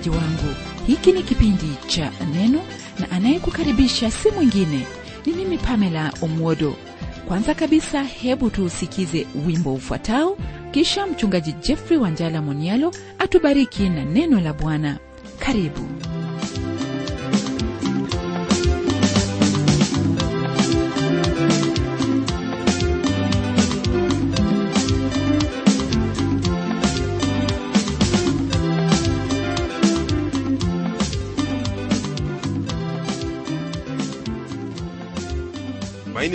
msikilizaji wangu hiki ni kipindi cha neno na anayekukaribisha si mwingine ni mimi pamela omwodo. Kwanza kabisa hebu tuusikize wimbo ufuatao kisha mchungaji jeffrey wanjala monialo atubariki na neno la bwana. Karibu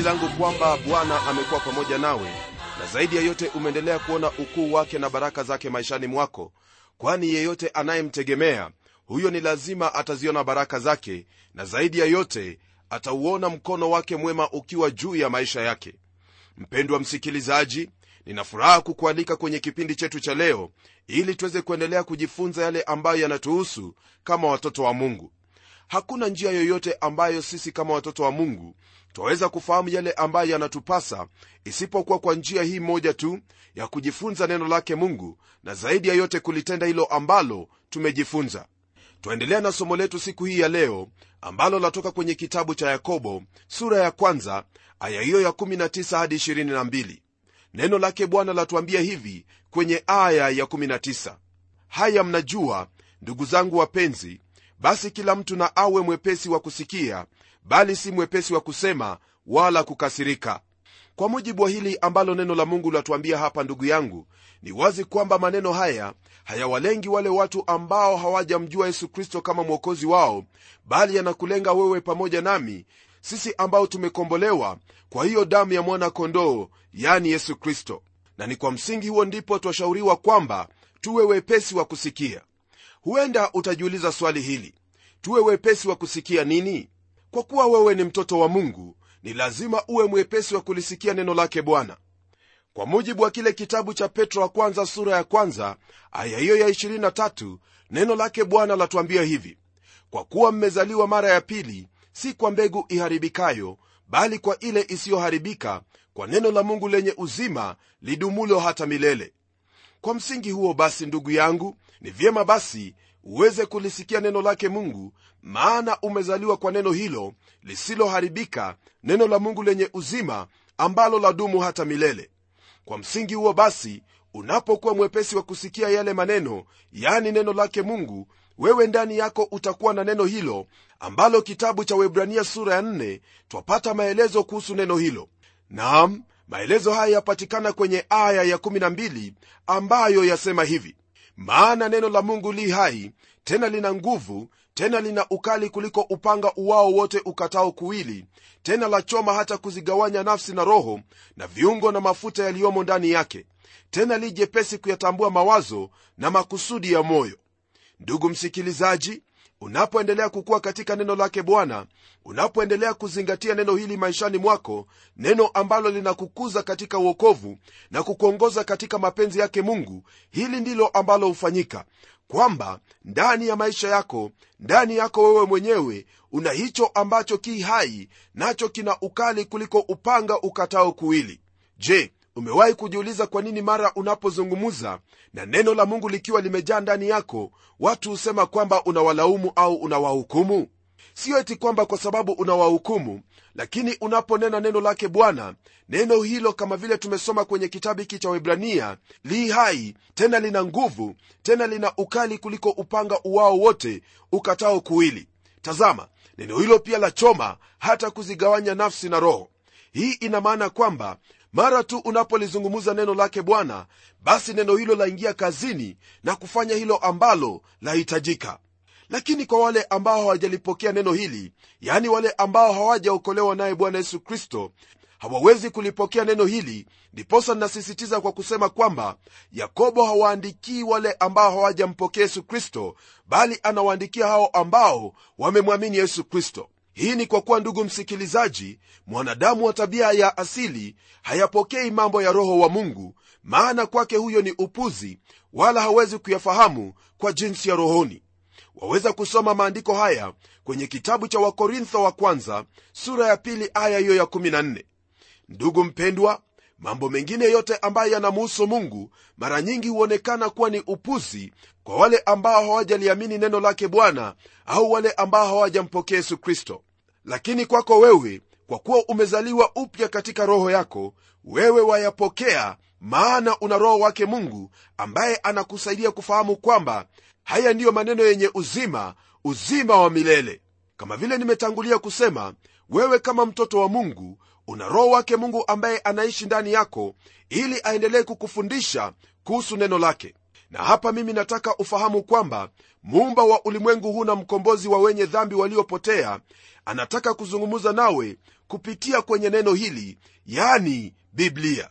langu kwamba bwana amekuwa pamoja nawe na zaidi ya yote umeendelea kuona ukuu wake na baraka zake maishani mwako kwani yeyote anayemtegemea huyo ni lazima ataziona baraka zake na zaidi ya yote atauona mkono wake mwema ukiwa juu ya maisha yake. Mpendwa msikilizaji nina furaha kukualika kwenye kipindi chetu cha leo ili tuweze kuendelea kujifunza yale ambayo yanatuhusu kama watoto wa mungu. Hakuna njia yoyote ambayo sisi kama watoto wa mungu twaweza kufahamu yale ambayo yanatupasa isipokuwa kwa njia hii moja tu ya kujifunza neno lake mungu na zaidi ya yote kulitenda hilo ambalo tumejifunza. Twaendelea na somo letu siku hii ya leo ambalo latoka kwenye kitabu cha yakobo sura ya kwanza aya hiyo ya 19 hadi 22 neno lake bwana latuambia hivi kwenye aya ya 19 haya mnajua ndugu zangu wapenzi basi kila mtu na awe mwepesi wa kusikia bali si mwepesi wa kusema wala kukasirika. Kwa mujibu wa hili ambalo neno la mungu latuambia hapa ndugu yangu ni wazi kwamba maneno haya hayawalengi wale watu ambao hawajamjua yesu kristo kama mwokozi wao bali yanakulenga wewe pamoja nami sisi ambao tumekombolewa kwa hiyo damu ya mwana kondoo yani yesu kristo. Na ni kwa msingi huo ndipo twashauriwa kwamba tuwe wepesi wa kusikia. Huenda utajiuliza swali hili. Tuwe wepesi wa kusikia nini kwa kuwa wewe ni mtoto wa mungu ni lazima uwe mwepesi wa kulisikia neno lake bwana. Kwa mujibu wa kile kitabu cha petro wa kwanza sura ya kwanza aya hiyo ya 23 neno lake bwana latuambia hivi kwa kuwa mmezaliwa mara ya pili si kwa mbegu iharibikayo bali kwa ile isiyoharibika kwa neno la mungu lenye uzima lidumulo hata milele. Kwa msingi huo basi ndugu yangu ni vyema basi uweze kulisikia neno lake mungu maana umezaliwa kwa neno hilo lisiloharibika neno la mungu lenye uzima ambalo ladumu hata milele. Kwa msingi huo basi unapokuwa mwepesi wa kusikia yale maneno yani neno lake mungu wewe ndani yako utakuwa na neno hilo ambalo kitabu cha webrania sura ya 4 twapata maelezo kuhusu neno hilo. Naam maelezo haya yapatikana kwenye aya ya 12 ambayo yasema hivi maana neno la mungu li hai tena lina nguvu tena lina ukali kuliko upanga uwao wote ukatao kuwili tena la choma hata kuzigawanya nafsi na roho na viungo na mafuta yaliyomo ndani yake tena li jepesi kuyatambua mawazo na makusudi ya moyo. Ndugu msikilizaji unapoendelea kukuwa katika neno lake bwana unapoendelea kuzingatia neno hili maishani mwako neno ambalo linakukuza katika uokovu na kukuongoza katika mapenzi yake mungu hili ndilo ambalo hufanyika. Kwamba ndani ya maisha yako ndani yako wewe mwenyewe una hicho ambacho ki hai nacho kina ukali kuliko upanga ukatao kuwili. Je umewahi kujiuliza kwa nini mara unapozungumza na neno la mungu likiwa limejaa ndani yako watu husema kwamba unawalaumu au unawahukumu? Siyo eti kwamba kwa sababu unawahukumu lakini unaponena neno lake bwana neno hilo kama vile tumesoma kwenye kitabu hiki cha webrania li hai tena lina nguvu tena lina ukali kuliko upanga uwao wote ukatao kuwili. Tazama neno hilo pia la choma hata kuzigawanya nafsi na roho. Hii ina maana kwamba mara tu unapolizungumza neno lake bwana basi neno hilo laingia kazini na kufanya hilo ambalo lahitajika. Lakini kwa wale ambao hawajalipokea neno hili yaani wale ambao hawajaokolewa naye bwana yesu kristo hawawezi kulipokea neno hili ndiposa linasisitiza kwa kusema kwamba yakobo hawaandikii wale ambao hawajampokea yesu kristo bali anawaandikia hao ambao wamemwamini yesu kristo hii ni kwa kuwa ndugu msikilizaji mwanadamu wa tabia ya asili hayapokei mambo ya roho wa mungu maana kwake huyo ni upuzi wala hawezi kuyafahamu kwa jinsi ya rohoni. Waweza kusoma maandiko haya kwenye kitabu cha wakorintho wa kwanza sura ya pili aya hiyo ya 14 ndugu mpendwa mambo mengine yote ambayo yanamuhusu mungu mara nyingi huonekana kuwa ni upuzi kwa wale ambao hawajaliamini neno lake bwana au wale ambao hawajampokea yesu kristo. Lakini kwako wewe kwa kuwa umezaliwa upya katika roho yako wewe wayapokea maana una roho wake mungu ambaye anakusaidia kufahamu kwamba haya ndiyo maneno yenye uzima uzima wa milele. Kama vile nimetangulia kusema wewe kama mtoto wa mungu una roho wake mungu ambaye anaishi ndani yako ili aendelee kukufundisha kuhusu neno lake. Na hapa mimi nataka ufahamu kwamba muumba wa ulimwengu huu na mkombozi wa wenye dhambi waliopotea anataka kuzungumza nawe kupitia kwenye neno hili yani biblia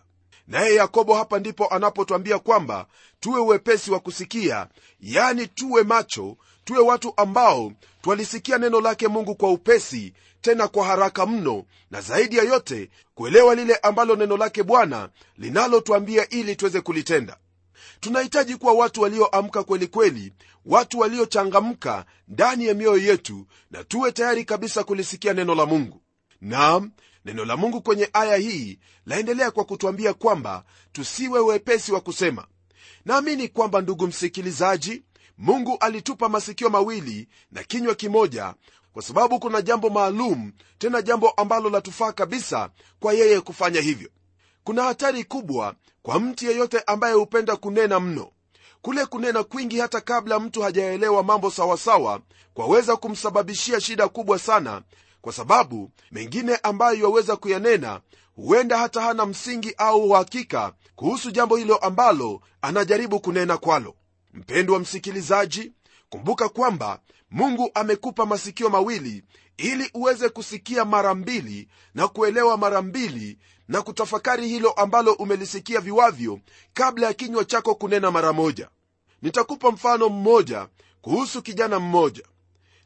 naye yakobo hapa ndipo anapotwambia kwamba tuwe wepesi wa kusikia yani tuwe macho tuwe watu ambao twalisikia neno lake mungu kwa upesi tena kwa haraka mno na zaidi ya yote kuelewa lile ambalo neno lake bwana linalotwambia ili tuweze kulitenda. Tunahitaji kuwa watu walioamka kweli kweli watu waliochangamka ndani ya mioyo yetu na tuwe tayari kabisa kulisikia neno la mungu. Naam neno la mungu kwenye aya hii laendelea kwa kutwambia kwamba tusiwe wepesi wa kusema. Naamini kwamba ndugu msikilizaji mungu alitupa masikio mawili na kinywa kimoja kwa sababu kuna jambo maalum tena jambo ambalo latufaa kabisa kwa yeye kufanya hivyo. Kuna hatari kubwa kwa mtu yeyote ambaye hupenda kunena mno. Kule kunena kwingi hata kabla mtu hajaelewa mambo sawasawa kwaweza kumsababishia shida kubwa sana kwa sababu mengine ambayo yaweza kuyanena huenda hata hana msingi au uhakika kuhusu jambo hilo ambalo anajaribu kunena kwalo. Mpendwa msikilizaji kumbuka kwamba mungu amekupa masikio mawili ili uweze kusikia mara mbili na kuelewa mara mbili na kutafakari hilo ambalo umelisikia viwavyo kabla ya kinywa chako kunena mara moja. Nitakupa mfano mmoja kuhusu kijana mmoja.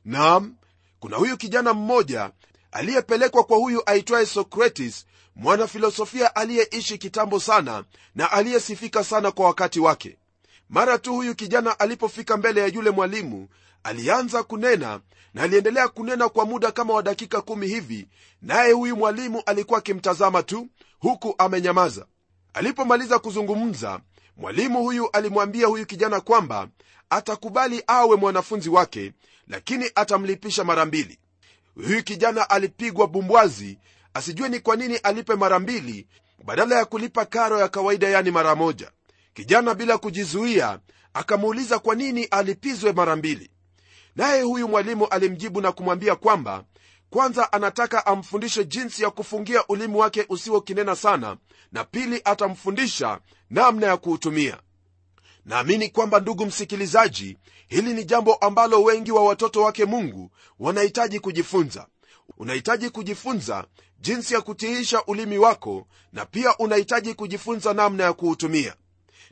Naam kuna huyu kijana mmoja aliyepelekwa kwa huyu aitwaye sokrates mwanafilosofia aliyeishi kitambo sana na aliyesifika sana kwa wakati wake. Mara tu huyu kijana alipofika mbele ya yule mwalimu alianza kunena na aliendelea kunena kwa muda kama wa dakika kumi hivi naye huyu mwalimu alikuwa akimtazama tu huku amenyamaza. Alipomaliza kuzungumza mwalimu huyu alimwambia huyu kijana kwamba atakubali awe mwanafunzi wake lakini atamlipisha mara mbili. Huyu kijana alipigwa bumbwazi asijue ni kwa nini alipe mara mbili badala ya kulipa karo ya kawaida yani mara moja. Kijana bila kujizuia akamuuliza kwa nini alipizwe mara mbili. Naye huyu mwalimu alimjibu na kumwambia kwamba kwanza anataka amfundishe jinsi ya kufungia ulimi wake usiwo kinena sana na pili atamfundisha namna ya kuutumia naamini kwamba ndugu msikilizaji hili ni jambo ambalo wengi wa watoto wake mungu wanahitaji kujifunza. Unahitaji kujifunza jinsi ya kutiisha ulimi wako na pia unahitaji kujifunza namna ya kuutumia.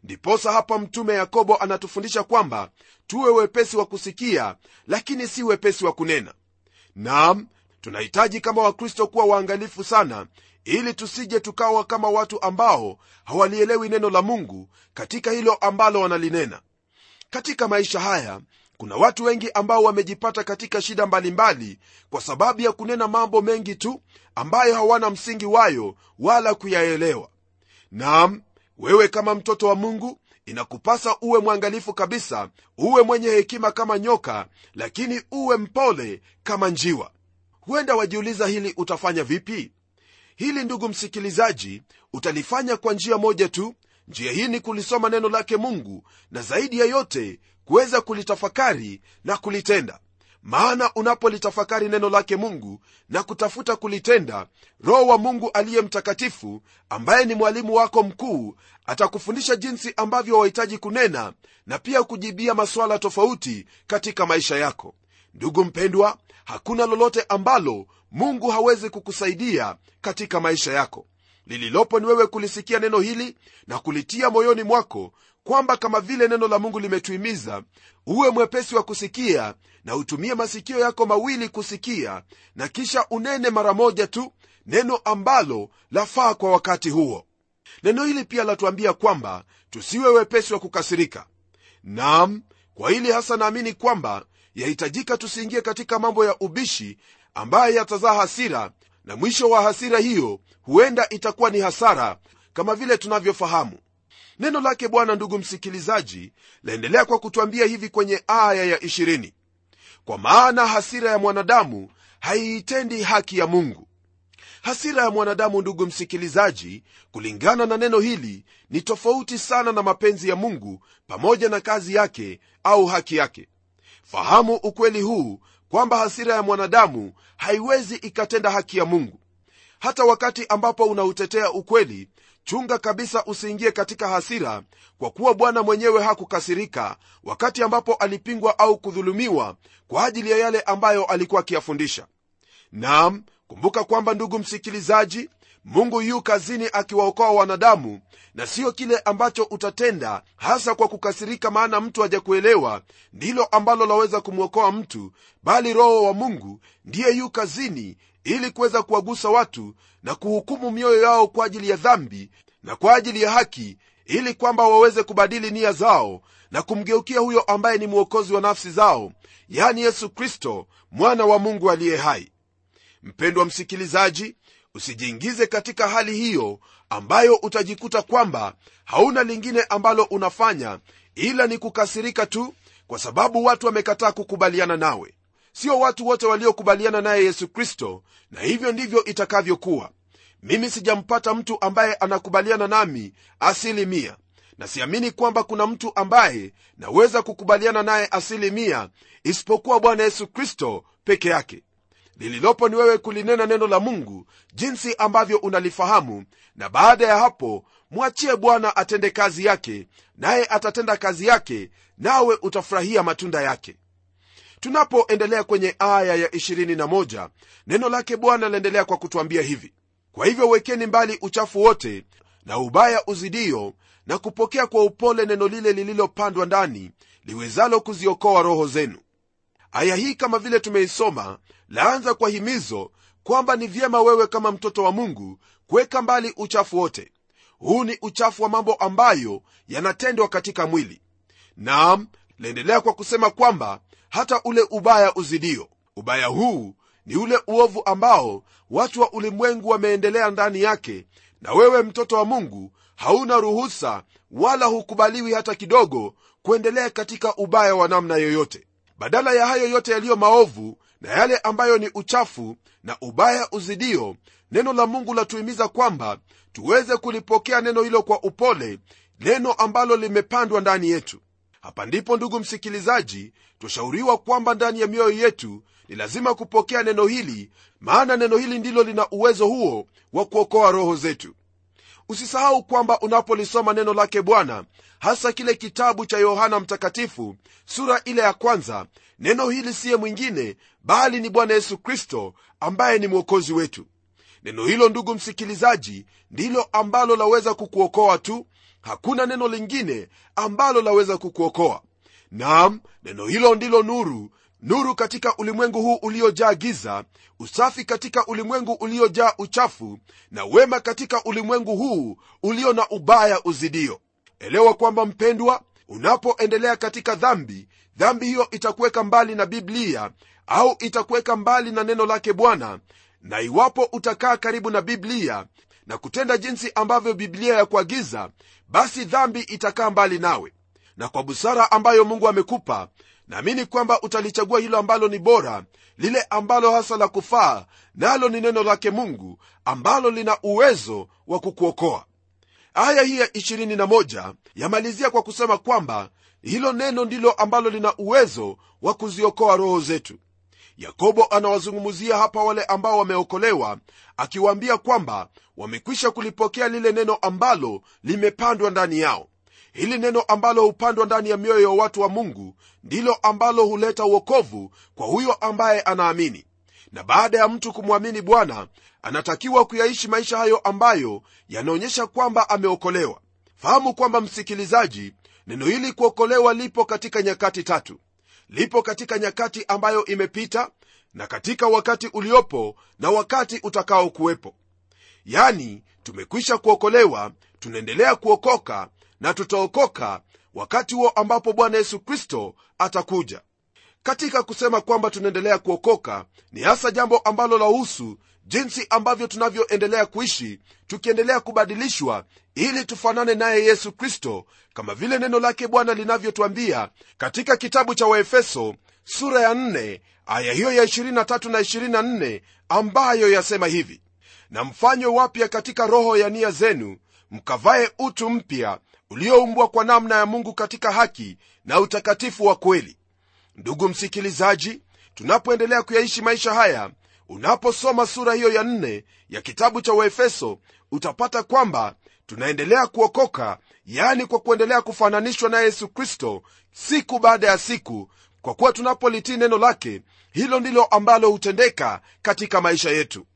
Ndiposa hapa mtume yakobo anatufundisha kwamba tuwe wepesi wa kusikia lakini si wepesi wa kunena. Naam tunahitaji kama wakristo kuwa waangalifu sana ili tusije tukawa kama watu ambao hawalielewi neno la mungu katika hilo ambalo wanalinena. Katika maisha haya kuna watu wengi ambao wamejipata katika shida mbalimbali mbali, kwa sababu ya kunena mambo mengi tu ambayo hawana msingi wayo wala kuyaelewa. Nam wewe kama mtoto wa mungu inakupasa uwe mwangalifu kabisa uwe mwenye hekima kama nyoka lakini uwe mpole kama njiwa. Huenda wajiuliza hili utafanya vipi hili ndugu msikilizaji utalifanya kwa njia moja tu. Njia hii ni kulisoma neno lake mungu na zaidi ya yote kuweza kulitafakari na kulitenda. Maana unapolitafakari neno lake mungu na kutafuta kulitenda roho wa mungu aliye mtakatifu ambaye ni mwalimu wako mkuu atakufundisha jinsi ambavyo wahitaji kunena na pia kujibia masuala tofauti katika maisha yako. Ndugu mpendwa hakuna lolote ambalo mungu hawezi kukusaidia katika maisha yako. Lililopo ni wewe kulisikia neno hili na kulitia moyoni mwako kwamba kama vile neno la mungu limetuhimiza uwe mwepesi wa kusikia na utumie masikio yako mawili kusikia na kisha unene mara moja tu neno ambalo lafaa kwa wakati huo. Neno hili pia latuambia kwamba tusiwe wepesi wa kukasirika. Nam kwa hili hasa naamini kwamba yahitajika tusiingie katika mambo ya ubishi ambaye yatazaa hasira na mwisho wa hasira hiyo huenda itakuwa ni hasara kama vile tunavyofahamu. Neno lake bwana ndugu msikilizaji laendelea kwa kutwambia hivi kwenye aya ya 20 kwa maana hasira ya mwanadamu haiitendi haki ya mungu. Hasira ya mwanadamu ndugu msikilizaji kulingana na neno hili ni tofauti sana na mapenzi ya mungu pamoja na kazi yake au haki yake. Fahamu ukweli huu kwamba hasira ya mwanadamu haiwezi ikatenda haki ya mungu. Hata wakati ambapo unautetea ukweli chunga kabisa usiingie katika hasira kwa kuwa bwana mwenyewe hakukasirika wakati ambapo alipingwa au kudhulumiwa kwa ajili ya yale ambayo alikuwa akiyafundisha. Nam kumbuka kwamba ndugu msikilizaji mungu yu kazini akiwaokoa wanadamu na siyo kile ambacho utatenda hasa kwa kukasirika maana mtu hajakuelewa ndilo ambalo laweza kumwokoa mtu bali roho wa mungu ndiye yu kazini ili kuweza kuwagusa watu na kuhukumu mioyo yao kwa ajili ya dhambi na kwa ajili ya haki ili kwamba waweze kubadili nia zao na kumgeukia huyo ambaye ni mwokozi wa nafsi zao yani yesu kristo mwana wa mungu aliye hai. Mpendwa msikilizaji usijiingize katika hali hiyo ambayo utajikuta kwamba hauna lingine ambalo unafanya ila ni kukasirika tu kwa sababu watu wamekataa kukubaliana nawe. Sio watu wote waliokubaliana naye yesu kristo na hivyo ndivyo itakavyokuwa. Mimi sijampata mtu ambaye anakubaliana nami asilimia na siamini kwamba kuna mtu ambaye naweza kukubaliana naye asilimia isipokuwa bwana yesu kristo peke yake lililopo ni wewe kulinena neno la mungu jinsi ambavyo unalifahamu na baada ya hapo mwachie bwana atende kazi yake naye atatenda kazi yake nawe utafurahia matunda yake. Tunapoendelea kwenye aya ya 21 neno lake bwana laendelea kwa kutwambia hivi. Kwa hivyo wekeni mbali uchafu wote na ubaya uzidio na kupokea kwa upole neno lile lililopandwa ndani liwezalo kuziokoa roho zenu. Aya hii kama vile tumeisoma laanza kwa himizo kwamba ni vyema wewe kama mtoto wa mungu kuweka mbali uchafu wote. Huu ni uchafu wa mambo ambayo yanatendwa katika mwili. Naam laendelea kwa kusema kwamba hata ule ubaya uzidio. Ubaya huu ni ule uovu ambao watu wa ulimwengu wameendelea ndani yake na wewe mtoto wa mungu hauna ruhusa wala hukubaliwi hata kidogo kuendelea katika ubaya wa namna yoyote. Badala ya hayo yote yaliyo maovu na yale ambayo ni uchafu na ubaya uzidio neno la mungu latuhimiza kwamba tuweze kulipokea neno hilo kwa upole neno ambalo limepandwa ndani yetu. Hapa ndipo ndugu msikilizaji twashauriwa kwamba ndani ya mioyo yetu ni lazima kupokea neno hili maana neno hili ndilo lina uwezo huo wa kuokoa roho zetu. Usisahau kwamba unapolisoma neno lake bwana hasa kile kitabu cha yohana mtakatifu sura ile ya kwanza neno hili siye mwingine bali ni bwana yesu kristo ambaye ni mwokozi wetu. Neno hilo ndugu msikilizaji ndilo ambalo laweza kukuokoa tu. Hakuna neno lingine ambalo laweza kukuokoa. Nam neno hilo ndilo nuru nuru katika ulimwengu huu uliojaa giza usafi katika ulimwengu uliojaa uchafu na wema katika ulimwengu huu ulio na ubaya uzidio. Elewa kwamba mpendwa unapoendelea katika dhambi dhambi hiyo itakuweka mbali na biblia au itakuweka mbali na neno lake bwana. Na iwapo utakaa karibu na biblia na kutenda jinsi ambavyo biblia ya kuagiza basi dhambi itakaa mbali nawe. Na kwa busara ambayo mungu amekupa naamini kwamba utalichagua hilo ambalo ni bora lile ambalo hasa la kufaa nalo ni neno lake mungu ambalo lina uwezo wa kukuokoa aya hii ya 21 yamalizia kwa kusema kwamba hilo neno ndilo ambalo lina uwezo wa kuziokoa roho zetu. Yakobo anawazungumzia hapa wale ambao wameokolewa akiwaambia kwamba wamekwisha kulipokea lile neno ambalo limepandwa ndani yao. Hili neno ambalo hupandwa ndani ya mioyo ya watu wa mungu ndilo ambalo huleta uokovu kwa huyo ambaye anaamini na baada ya mtu kumwamini bwana anatakiwa kuyaishi maisha hayo ambayo yanaonyesha kwamba ameokolewa. Fahamu kwamba msikilizaji neno hili kuokolewa lipo katika nyakati tatu. Lipo katika nyakati ambayo imepita na katika wakati uliopo na wakati utakao kuwepo. Yani tumekwisha kuokolewa tunaendelea kuokoka na tutaokoka wakati huo ambapo bwana yesu kristo atakuja katika kusema kwamba tunaendelea kuokoka ni hasa jambo ambalo lahusu jinsi ambavyo tunavyoendelea kuishi tukiendelea kubadilishwa ili tufanane naye yesu kristo kama vile neno lake bwana linavyotwambia katika kitabu cha waefeso sura ya 4 aya hiyo ya 23 na 24 ambayo yasema hivi na mfanywe wapya katika roho ya nia zenu mkavae utu mpya ulioumbwa kwa namna ya mungu katika haki na utakatifu wa kweli ndugu msikilizaji tunapoendelea kuyaishi maisha haya unaposoma sura hiyo ya nne ya kitabu cha waefeso utapata kwamba tunaendelea kuokoka yaani kwa kuendelea kufananishwa na yesu kristo siku baada ya siku kwa kuwa tunapolitii neno lake hilo ndilo ambalo hutendeka katika maisha yetu.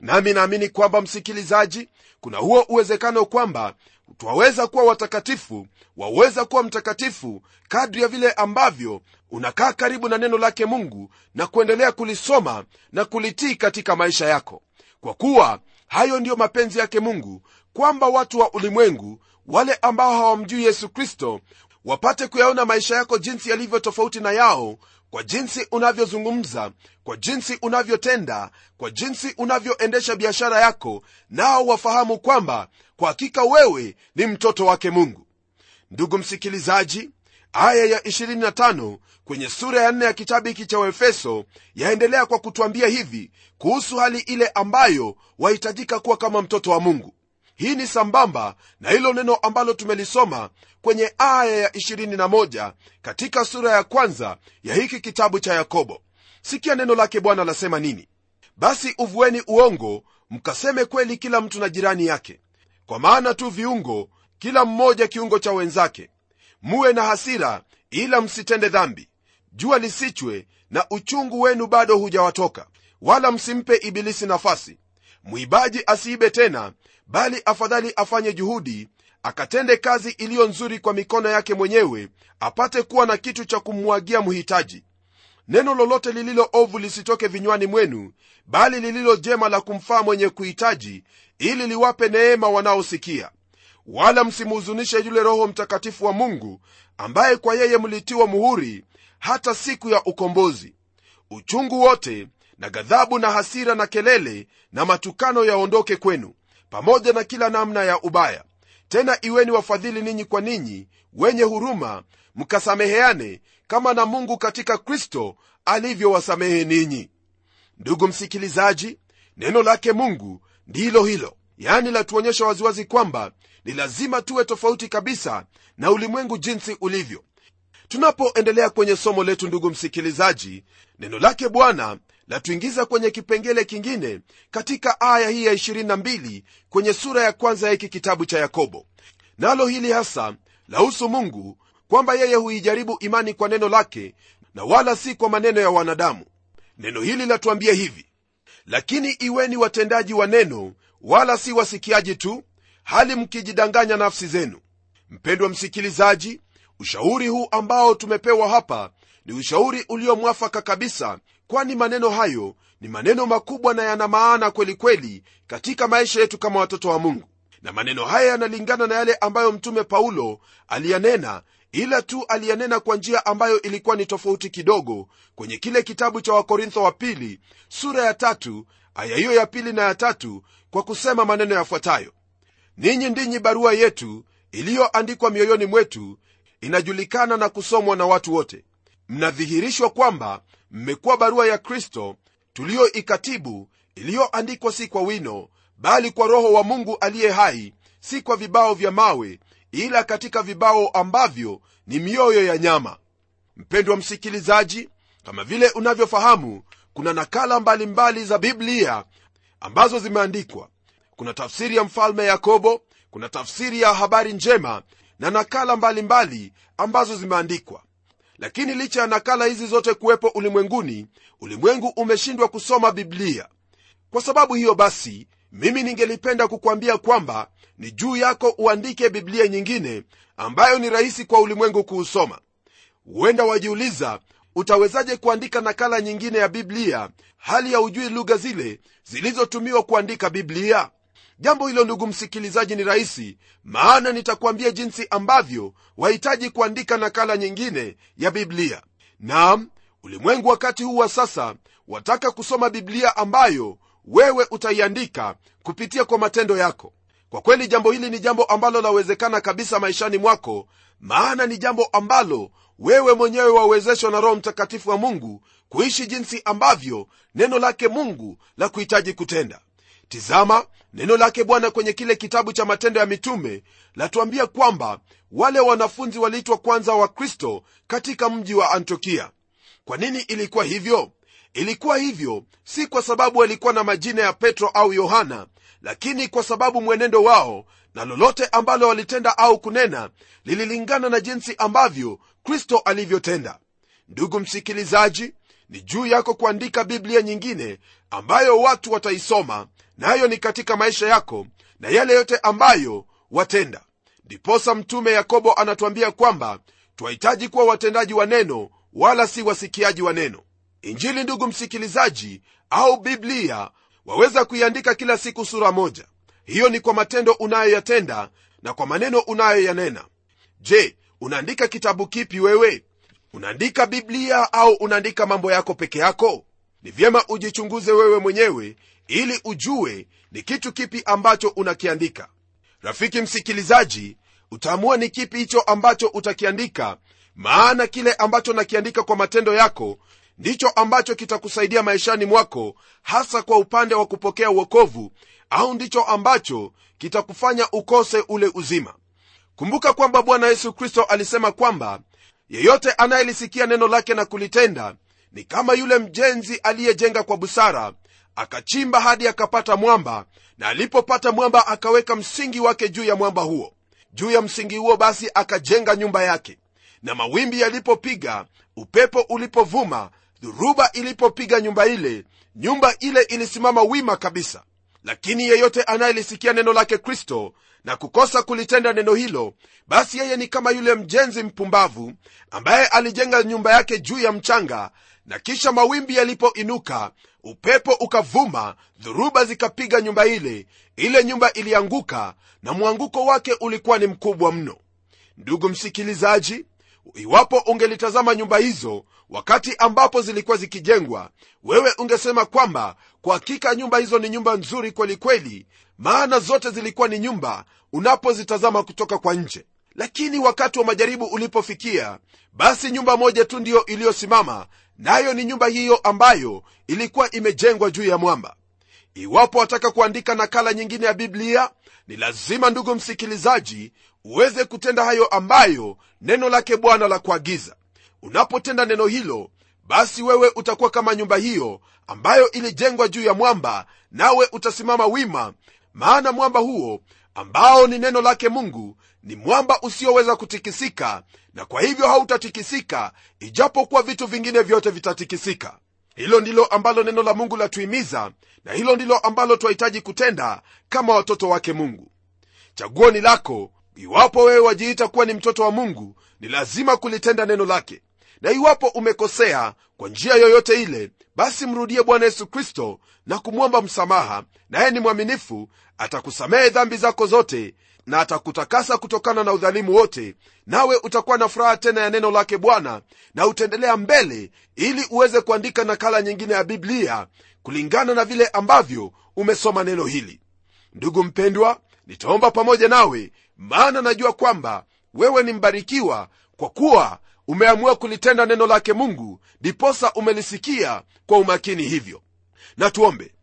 Nami naamini kwamba msikilizaji kuna huo uwezekano kwamba twaweza kuwa watakatifu waweza kuwa mtakatifu kadri ya vile ambavyo unakaa karibu na neno lake mungu na kuendelea kulisoma na kulitii katika maisha yako. Kwa kuwa hayo ndiyo mapenzi yake mungu kwamba watu wa ulimwengu wale ambao hawamjui yesu kristo wapate kuyaona maisha yako jinsi yalivyo tofauti na yao kwa jinsi unavyozungumza kwa jinsi unavyotenda kwa jinsi unavyoendesha biashara yako nao wafahamu kwamba kwa hakika wewe ni mtoto wake mungu. Ndugu msikilizaji aya ya 25 kwenye sura ya 4 ya kitabu hiki cha waefeso yaendelea kwa kutwambia hivi kuhusu hali ile ambayo wahitajika kuwa kama mtoto wa mungu. Hii ni sambamba na hilo neno ambalo tumelisoma kwenye aya ya 21 katika sura ya kwanza ya hiki kitabu cha yakobo. Sikia neno lake bwana lasema nini. Basi uvueni uongo mkaseme kweli kila mtu na jirani yake. Kwa maana tu viungo kila mmoja kiungo cha wenzake. Muwe na hasira ila msitende dhambi jua lisichwe na uchungu wenu bado hujawatoka wala msimpe ibilisi nafasi. Mwibaji asiibe tena bali afadhali afanye juhudi akatende kazi iliyo nzuri kwa mikono yake mwenyewe apate kuwa na kitu cha kumwagia mhitaji neno lolote lililo ovu lisitoke vinywani mwenu bali lililo jema la kumfaa mwenye kuhitaji ili liwape neema wanaosikia. Wala msimhuzunishe yule roho mtakatifu wa mungu ambaye kwa yeye mlitiwa muhuri hata siku ya ukombozi uchungu wote na ghadhabu na hasira na kelele na matukano yaondoke kwenu pamoja na kila namna ya ubaya. Tena iweni wafadhili ninyi kwa ninyi wenye huruma mkasameheane kama na mungu katika kristo alivyowasamehe ninyi. Ndugu msikilizaji neno lake mungu ndilo hilo. Yaani latuonyesha waziwazi kwamba ni lazima tuwe tofauti kabisa na ulimwengu jinsi ulivyo tunapoendelea kwenye somo letu ndugu msikilizaji neno lake bwana latuingiza kwenye kipengele kingine katika aya hii ya 22 kwenye sura ya kwanza ya hiki kitabu cha yakobo. Nalo hili hasa lahusu mungu kwamba yeye huijaribu imani kwa neno lake na wala si kwa maneno ya wanadamu. Neno hili latuambia hivi lakini iweni watendaji wa neno wala si wasikiaji tu hali mkijidanganya nafsi zenu. Mpendwa msikilizaji ushauri huu ambao tumepewa hapa ni ushauri uliomwafaka kabisa kwani maneno hayo ni maneno makubwa na yana maana kweli kweli katika maisha yetu kama watoto wa mungu. Na maneno haya yanalingana na yale ambayo mtume paulo aliyanena ila tu aliyanena kwa njia ambayo ilikuwa ni tofauti kidogo kwenye kile kitabu cha wakorintho wa pili sura ya tatu aya hiyo ya pili na ya tatu kwa kusema maneno yafuatayo. Ninyi ndinyi barua yetu iliyoandikwa mioyoni mwetu inajulikana na kusomwa na watu wote. Mnadhihirishwa kwamba mmekuwa barua ya kristo tuliyoikatibu iliyoandikwa si kwa wino bali kwa roho wa mungu aliye hai si kwa vibao vya mawe ila katika vibao ambavyo ni mioyo ya nyama. Mpendwa msikilizaji kama vile unavyofahamu kuna nakala mbalimbali mbali za biblia ambazo zimeandikwa. Kuna tafsiri ya mfalme yakobo kuna tafsiri ya habari njema na nakala mbalimbali mbali ambazo zimeandikwa. Lakini licha ya nakala hizi zote kuwepo ulimwenguni ulimwengu umeshindwa kusoma biblia. Kwa sababu hiyo basi mimi ningelipenda kukwambia kwamba ni juu yako uandike biblia nyingine ambayo ni rahisi kwa ulimwengu kuusoma. Huenda wajiuliza utawezaje kuandika nakala nyingine ya biblia hali ya ujui lugha zile zilizotumiwa kuandika biblia jambo hilo ndugu msikilizaji ni rahisi maana nitakuambia jinsi ambavyo wahitaji kuandika nakala nyingine ya biblia. Nam ulimwengu wakati huu wa sasa wataka kusoma biblia ambayo wewe utaiandika kupitia kwa matendo yako. Kwa kweli jambo hili ni jambo ambalo lawezekana kabisa maishani mwako maana ni jambo ambalo wewe mwenyewe wawezeshwa na roho mtakatifu wa mungu kuishi jinsi ambavyo neno lake mungu la kuhitaji kutenda. Tizama neno lake bwana kwenye kile kitabu cha matendo ya mitume latuambia kwamba wale wanafunzi waliitwa kwanza wa kristo katika mji wa antiokia. Kwa nini ilikuwa hivyo? Ilikuwa hivyo si kwa sababu walikuwa na majina ya petro au yohana lakini kwa sababu mwenendo wao na lolote ambalo walitenda au kunena lililingana na jinsi ambavyo kristo alivyotenda. Ndugu msikilizaji ni juu yako kuandika biblia nyingine ambayo watu wataisoma nayo na ni katika maisha yako na yale yote ambayo watenda. Ndiposa mtume yakobo anatuambia kwamba twahitaji kuwa watendaji wa neno wala si wasikiaji wa neno. Injili ndugu msikilizaji au biblia waweza kuiandika kila siku sura moja. Hiyo ni kwa matendo unayoyatenda na kwa maneno unayoyanena. Je unaandika kitabu kipi wewe? Unaandika biblia au unaandika mambo yako peke yako ni vyema ujichunguze wewe mwenyewe ili ujue ni kitu kipi ambacho unakiandika. Rafiki msikilizaji utaamua ni kipi hicho ambacho utakiandika maana kile ambacho nakiandika kwa matendo yako ndicho ambacho kitakusaidia maishani mwako hasa kwa upande wa kupokea uokovu au ndicho ambacho kitakufanya ukose ule uzima. Kumbuka kwamba bwana yesu kristo alisema kwamba yeyote anayelisikia neno lake na kulitenda ni kama yule mjenzi aliyejenga kwa busara akachimba hadi akapata mwamba na alipopata mwamba akaweka msingi wake juu ya mwamba huo. Juu ya msingi huo basi akajenga nyumba yake. Na mawimbi yalipopiga upepo ulipovuma dhuruba ilipopiga nyumba ile nyumba ile ilisimama wima kabisa. Lakini yeyote anayelisikia neno lake kristo na kukosa kulitenda neno hilo basi yeye ni kama yule mjenzi mpumbavu ambaye alijenga nyumba yake juu ya mchanga na kisha mawimbi yalipoinuka upepo ukavuma dhuruba zikapiga nyumba ile ile nyumba ilianguka na mwanguko wake ulikuwa ni mkubwa mno. Ndugu msikilizaji iwapo ungelitazama nyumba hizo wakati ambapo zilikuwa zikijengwa wewe ungesema kwamba kwa hakika nyumba hizo ni nyumba nzuri kweli kweli maana zote zilikuwa ni nyumba unapozitazama kutoka kwa nje. Lakini wakati wa majaribu ulipofikia basi nyumba moja tu ndiyo iliyosimama nayo ni nyumba hiyo ambayo ilikuwa imejengwa juu ya mwamba. Iwapo wataka kuandika nakala nyingine ya biblia ni lazima ndugu msikilizaji uweze kutenda hayo ambayo neno lake bwana la kuagiza. Unapotenda neno hilo basi wewe utakuwa kama nyumba hiyo ambayo ilijengwa juu ya mwamba nawe utasimama wima maana mwamba huo ambao ni neno lake mungu ni mwamba usioweza kutikisika na kwa hivyo hautatikisika ijapokuwa vitu vingine vyote vitatikisika. Hilo ndilo ambalo neno la mungu latuhimiza na hilo ndilo ambalo twahitaji kutenda kama watoto wake mungu. Chaguo ni lako iwapo wewe wajiita kuwa ni mtoto wa mungu ni lazima kulitenda neno lake. Na iwapo umekosea kwa njia yoyote ile basi mrudie bwana yesu kristo na kumwomba msamaha naye ni mwaminifu atakusamehe dhambi zako zote na atakutakasa kutokana na udhalimu wote. Nawe utakuwa na furaha tena ya neno lake bwana na utaendelea mbele ili uweze kuandika nakala nyingine ya biblia kulingana na vile ambavyo umesoma neno hili. Ndugu mpendwa nitaomba pamoja nawe maana najua kwamba wewe ni mbarikiwa kwa kuwa umeamua kulitenda neno lake mungu ndiposa umelisikia kwa umakini hivyo. Na tuombe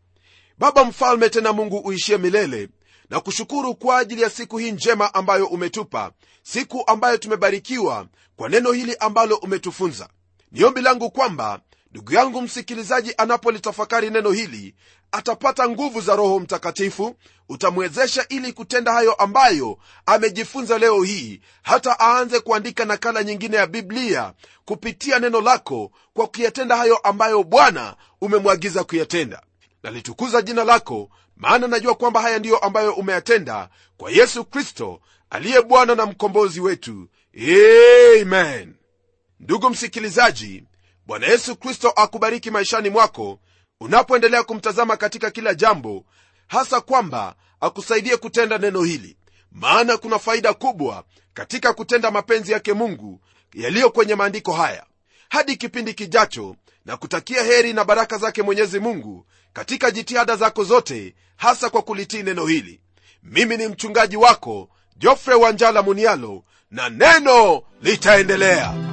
baba mfalme tena mungu uishie milele na kushukuru kwa ajili ya siku hii njema ambayo umetupa siku ambayo tumebarikiwa kwa neno hili ambalo umetufunza. Ni ombi langu kwamba ndugu yangu msikilizaji anapolitafakari neno hili atapata nguvu za roho mtakatifu utamwezesha ili kutenda hayo ambayo amejifunza leo hii hata aanze kuandika nakala nyingine ya biblia kupitia neno lako kwa kuyatenda hayo ambayo bwana umemwagiza kuyatenda nalitukuza jina lako maana najua kwamba haya ndiyo ambayo umeyatenda kwa yesu kristo aliye bwana na mkombozi wetu. Amen. Ndugu msikilizaji bwana yesu kristo akubariki maishani mwako unapoendelea kumtazama katika kila jambo hasa kwamba akusaidie kutenda neno hili maana kuna faida kubwa katika kutenda mapenzi yake mungu yaliyo kwenye maandiko haya hadi kipindi kijacho na kutakia heri na baraka zake mwenyezi mungu katika jitihada zako zote hasa kwa kulitii neno hili. Mimi ni mchungaji wako jofre wanjala munialo na neno litaendelea